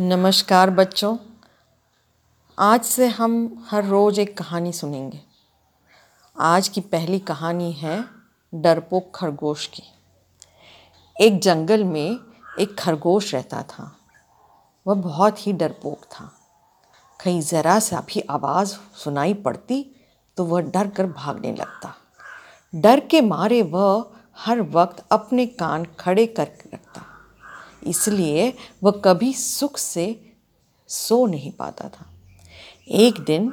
नमस्कार बच्चों। आज से हम हर रोज़ एक कहानी सुनेंगे। आज की पहली कहानी है डरपोक खरगोश की। एक जंगल में एक खरगोश रहता था। वह बहुत ही डरपोक था। कहीं ज़रा सा भी आवाज़ सुनाई पड़ती तो वह डर कर भागने लगता। डर के मारे वह हर वक्त अपने कान खड़े कर रखता। इसलिए वह कभी सुख से सो नहीं पाता था। एक दिन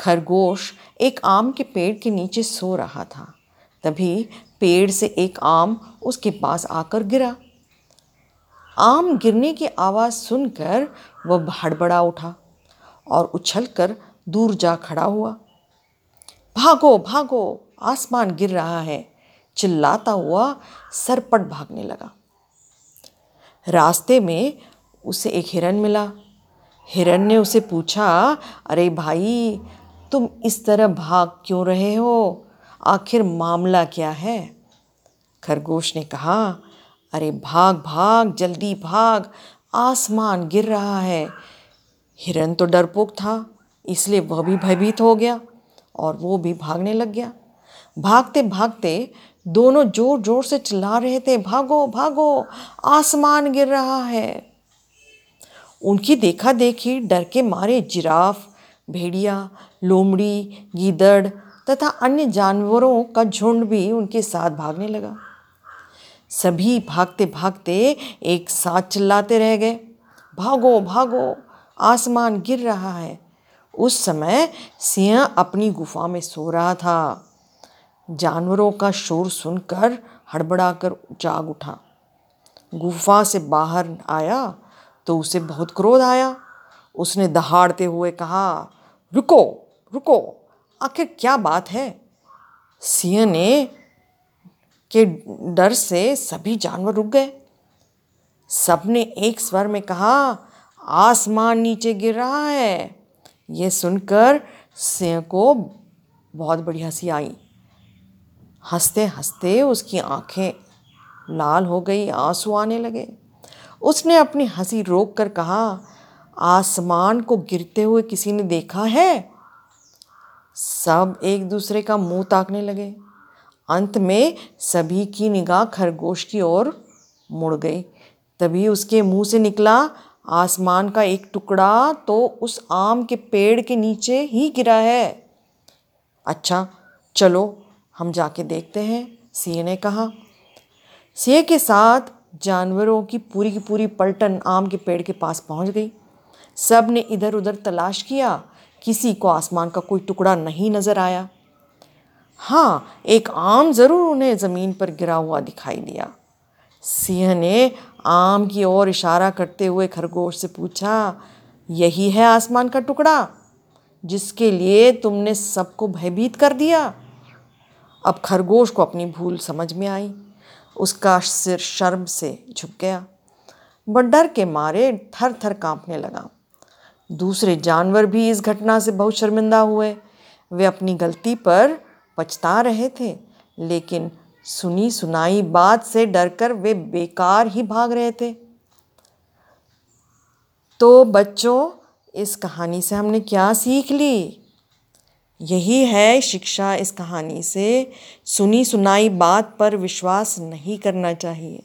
खरगोश एक आम के पेड़ के नीचे सो रहा था। तभी पेड़ से एक आम उसके पास आकर गिरा। आम गिरने की आवाज़ सुनकर वह हड़बड़ा उठा और उछलकर दूर जा खड़ा हुआ। भागो भागो, आसमान गिर रहा है। चिल्लाता हुआ सरपट भागने लगा। रास्ते में उसे एक हिरन मिला। हिरन ने उसे पूछा, अरे भाई, तुम इस तरह भाग क्यों रहे हो? आखिर मामला क्या है? खरगोश ने कहा, अरे भाग भाग, जल्दी भाग, आसमान गिर रहा है। हिरन तो डरपोक था, इसलिए वह भी भयभीत हो गया और वो भी भागने लग गया। भागते भागते दोनों ज़ोर ज़ोर से चिल्ला रहे थे, भागो भागो, आसमान गिर रहा है। उनकी देखा देखी डर के मारे जिराफ, भेड़िया, लोमड़ी, गीदड़ तथा अन्य जानवरों का झुंड भी उनके साथ भागने लगा। सभी भागते भागते एक साथ चिल्लाते रह गए, भागो भागो, आसमान गिर रहा है। उस समय सिंह अपनी गुफा में सो रहा था। जानवरों का शोर सुनकर हड़बड़ाकर जाग उठा। गुफा से बाहर आया तो उसे बहुत क्रोध आया। उसने दहाड़ते हुए कहा, रुको रुको, आखिर क्या बात है? सिंह ने के डर से सभी जानवर रुक गए। सबने एक स्वर में कहा, आसमान नीचे गिर रहा है। ये सुनकर सिंह को बहुत बड़ी हँसी आई। हँसते हँसते उसकी आँखें लाल हो गई, आँसू आने लगे। उसने अपनी हँसी रोक कर कहा, आसमान को गिरते हुए किसी ने देखा है? सब एक दूसरे का मुँह ताकने लगे। अंत में सभी की निगाह खरगोश की ओर मुड़ गई। तभी उसके मुँह से निकला, आसमान का एक टुकड़ा तो उस आम के पेड़ के नीचे ही गिरा है। अच्छा चलो हम जाके देखते हैं, सिंह ने कहा। सीए के साथ जानवरों की पूरी की पूरी पलटन आम के पेड़ के पास पहुँच गई। सबने इधर उधर तलाश किया, किसी को आसमान का कोई टुकड़ा नहीं नज़र आया। हाँ एक आम ज़रूर उन्हें ज़मीन पर गिरा हुआ दिखाई दिया। सिंह ने आम की ओर इशारा करते हुए खरगोश से पूछा, यही है आसमान का टुकड़ा, जिसके लिए तुमने सबको भयभीत कर दिया? अब खरगोश को अपनी भूल समझ में आई। उसका सिर शर्म से झुक गया। वह डर के मारे थर थर कांपने लगा। दूसरे जानवर भी इस घटना से बहुत शर्मिंदा हुए। वे अपनी गलती पर पछता रहे थे, लेकिन सुनी सुनाई बात से डरकर वे बेकार ही भाग रहे थे। तो बच्चों, इस कहानी से हमने क्या सीख ली? यही है शिक्षा इस कहानी से। सुनी सुनाई बात पर विश्वास नहीं करना चाहिए।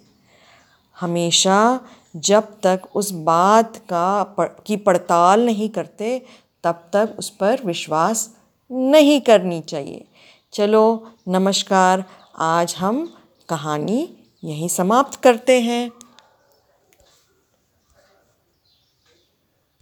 हमेशा जब तक उस बात का की पड़ताल नहीं करते, तब तक उस पर विश्वास नहीं करनी चाहिए। चलो, नमस्कार, आज हम कहानी यहीं समाप्त करते हैं।